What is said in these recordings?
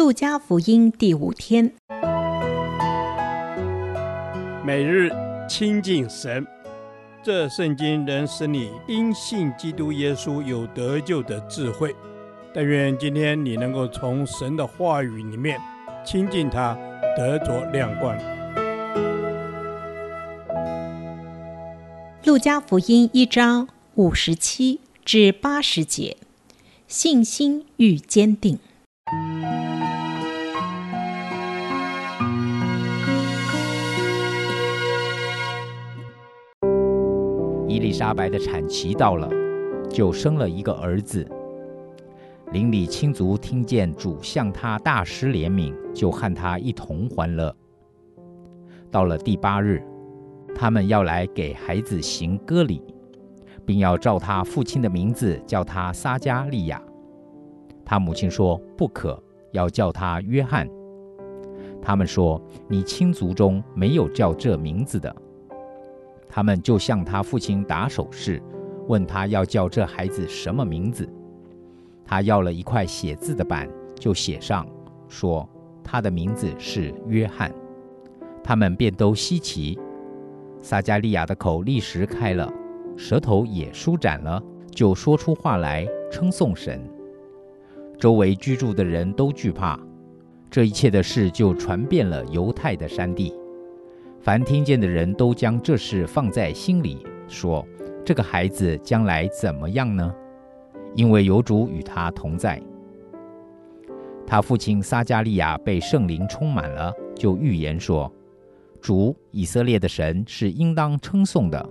路加福音第五天，每日亲近神，这圣经能使你因信基督耶稣有得救的智慧。但愿今天你能够从神的话语里面亲近他，得着亮光。路加福音一章五十七至八十节，信心与坚定。丽莎白的产期到了，就生了一个儿子。邻里亲族听见主向他大施怜悯，就和他一同欢乐。到了第八日，他们要来给孩子行割礼，并要照他父亲的名字叫他撒迦利亚。他母亲说：“不可，要叫他约翰。”他们说：“你亲族中没有叫这名字的。”他们就向他父亲打手势，问他要叫这孩子什么名字。他要了一块写字的板，就写上，说他的名字是约翰。他们便都稀奇。撒迦利亚的口立时开了，舌头也舒展了，就说出话来，称颂神。周围居住的人都惧怕。这一切的事就传遍了犹太的山地。凡听见的人都将这事放在心里，说：这个孩子将来怎么样呢？因为有主与他同在，他父亲撒加利亚被圣灵充满了，就预言说：“主以色列的神是应当称颂的，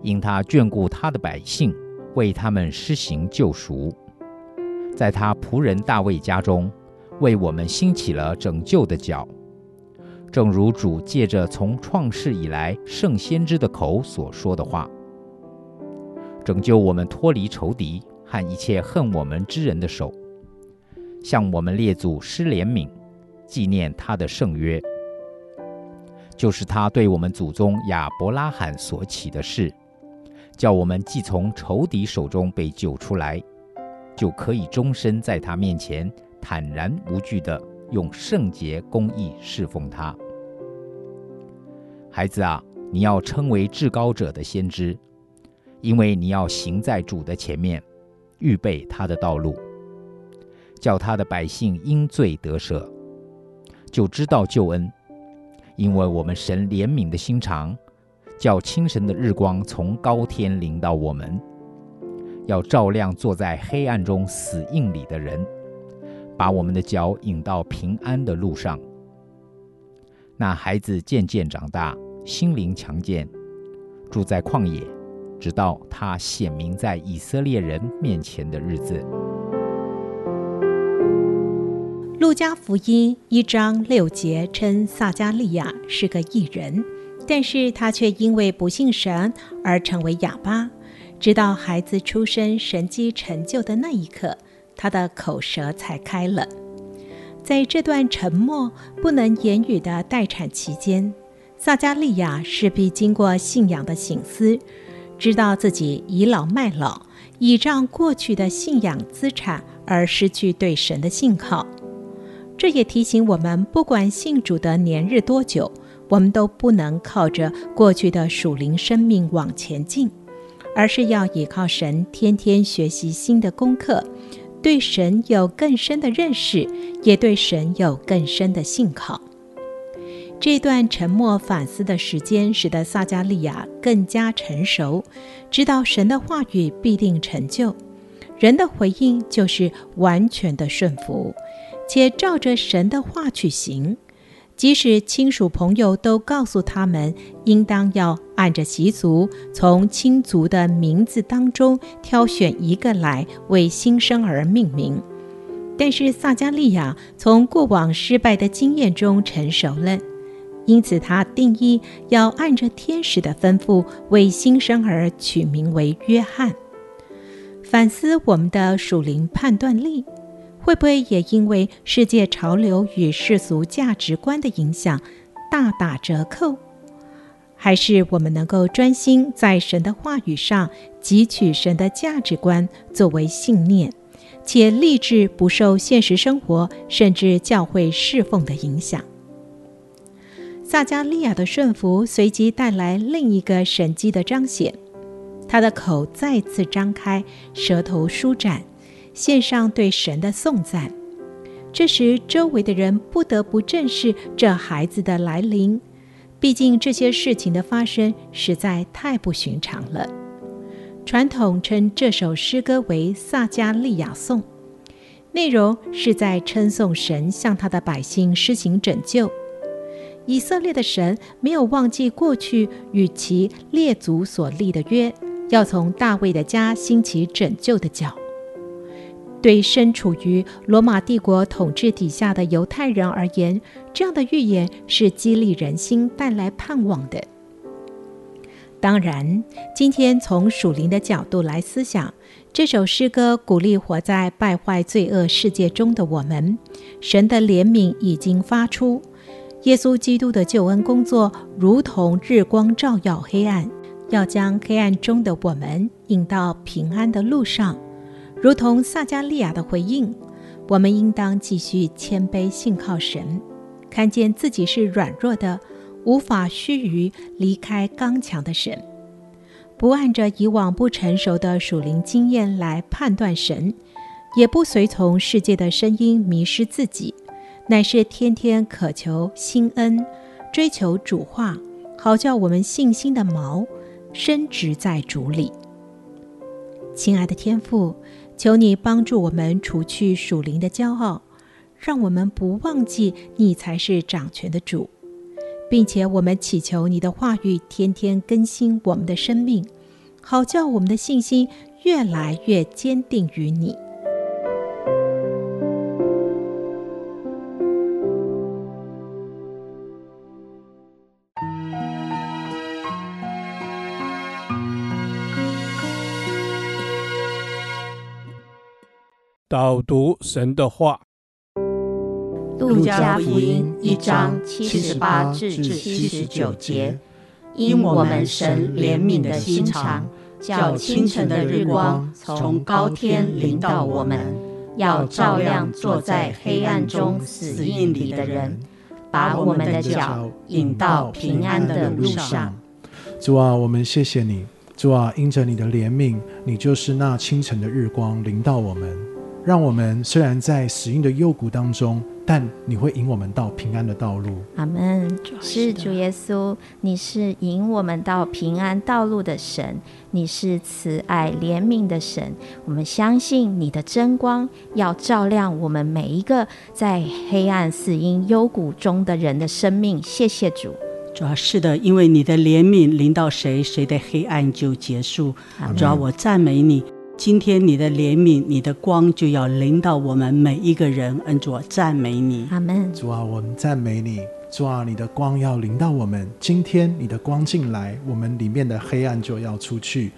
因他眷顾他的百姓，为他们施行救赎，在他仆人大卫家中，为我们兴起了拯救的脚，正如主借着从创世以来圣先知的口所说的话，拯救我们脱离仇敌。”和一切恨我们之人的手，向我们列祖施怜悯，纪念他的圣约，就是他对我们祖宗亚伯拉罕所起的誓，叫我们既从仇敌手中被救出来，就可以终身在他面前坦然无惧的用圣洁公义侍奉他。孩子啊，你要称为至高者的先知，因为你要行在主的前面。预备他的道路，叫他的百姓因罪得赦，就知道救恩。因为我们神怜悯的心肠，叫清晨的日光从高天临到我们，要照亮坐在黑暗中死硬里的人，把我们的脚引到平安的路上。那孩子渐渐长大，心灵强健，住在旷野。直到他显明在以色列人面前的日子。路加福音一章六节称撒迦利亚是个异人，但是他却因为不信神而成为哑巴。直到孩子出生、神迹成就的那一刻，他的口舌才开了。在这段沉默、不能言语的待产期间，撒迦利亚势必经过信仰的省思。知道自己倚老卖老，倚仗过去的信仰资产而失去对神的信靠，这也提醒我们，不管信主的年日多久，我们都不能靠着过去的属灵生命往前进，而是要依靠神，天天学习新的功课，对神有更深的认识，也对神有更深的信靠。这段沉默反思的时间，使得撒迦利亚更加成熟，知道神的话语必定成就。人的回应就是完全的顺服，且照着神的话去行。即使亲属朋友都告诉他们，应当要按着习俗，从亲族的名字当中挑选一个来为新生儿命名，但是萨迦利亚从过往失败的经验中成熟了。因此，他定义要按着天使的吩咐，为新生儿取名为约翰。反思我们的属灵判断力，会不会也因为世界潮流与世俗价值观的影响大打折扣？还是我们能够专心在神的话语上，汲取神的价值观作为信念，且立志不受现实生活甚至教会侍奉的影响。撒迦利亚的顺服随即带来另一个神迹的彰显，他的口再次张开，舌头舒展，献上对神的颂赞。这时，周围的人不得不正视这孩子的来临，毕竟这些事情的发生实在太不寻常了。传统称这首诗歌为撒迦利亚颂，内容是在称颂神向他的百姓施行拯救。以色列的神没有忘记过去与其列祖所立的约，要从大卫的家兴起拯救的角。对身处于罗马帝国统治底下的犹太人而言，这样的预言是激励人心、带来盼望的。当然，今天从属灵的角度来思想，这首诗歌鼓励活在败坏罪恶世界中的我们，神的怜悯已经发出，耶稣基督的救恩工作如同日光照耀黑暗，要将黑暗中的我们引到平安的路上。如同撒迦利亚的回应，我们应当继续谦卑信靠神，看见自己是软弱的，无法须臾离开刚强的神，不按着以往不成熟的属灵经验来判断神，也不随从世界的声音迷失自己，乃是天天渴求新恩，追求主话，好叫我们信心的锚深植在主里。亲爱的天父。求你帮助我们除去属灵的骄傲，让我们不忘记你才是掌权的主，并且我们祈求你的话语天天更新我们的生命，好叫我们的信心越来越坚定于你。导读神的话，《路加福音》一章七十八至七十九节，因我们神怜悯的心肠，叫清晨的日光从高天临到我们，要照亮坐在黑暗中死荫里的人，把我们的脚引到平安的路上。主啊，我们谢谢你，主啊，因着你的怜悯，你就是那清晨的日光临到我们。让我们虽然在死荫的幽谷当中，但你会引我们到平安的道路。阿门。是主耶稣，你是引我们到平安道路的神，你是慈爱怜悯的神。我们相信你的真光要照亮我们每一个在黑暗死荫幽谷中的人的生命。谢谢主。主要是的，因为你的怜悯临到谁，谁的黑暗就结束。主要我赞美你。今天你的怜悯，你的光就要临到我们每一个人。恩主，赞美你，阿门。主啊，我们赞美你。主啊，你的光要临到我们。今天你的光进来，我们里面的黑暗就要出去。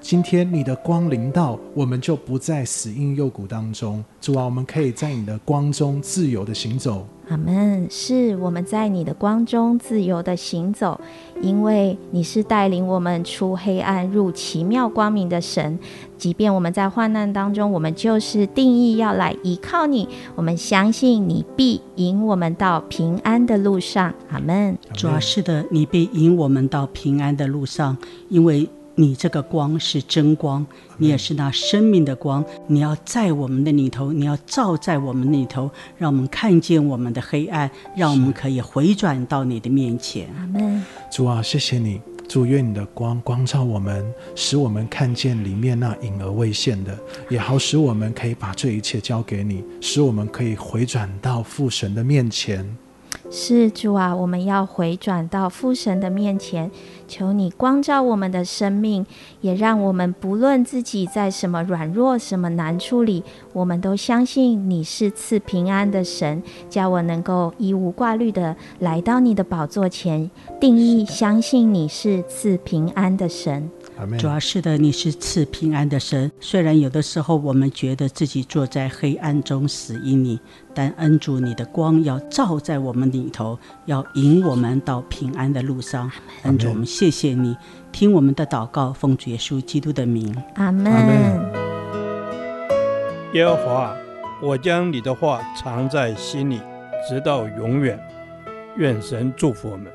今天你的光临到，我们就不在死荫幽谷当中。主啊，我们可以在你的光中自由的行走。阿门。是我们在你的光中自由的行走，因为你是带领我们出黑暗入奇妙光明的神。即便我们在患难当中，我们就是定义要来依靠你。我们相信你必引我们到平安的路上。阿门。主啊，是的，你必引我们到平安的路上，因为。你这个光是真光，你也是那生命的光。你要在我们的里头，你要照在我们里头，让我们看见我们的黑暗，让我们可以回转到你的面前。阿门。主啊，谢谢你，祝愿你的光光照我们，使我们看见里面那隐而未现的，也好使我们可以把这一切交给你，使我们可以回转到父神的面前。是主啊，我们要回转到父神的面前，求你光照我们的生命，也让我们不论自己在什么软弱、什么难处里，我们都相信你是赐平安的神，叫我能够一无挂虑的来到你的宝座前，定义相信你是赐平安的神。主要是的，你是赐平安的神。虽然有的时候我们觉得自己坐在黑暗中死因你，但恩主你的光要照在我们里头，要引我们到平安的路上。恩主，我们谢谢你，听我们的祷告，奉主耶稣基督的名。阿门。耶和华，我将你的话藏在心里，直到永远。愿神祝福我们。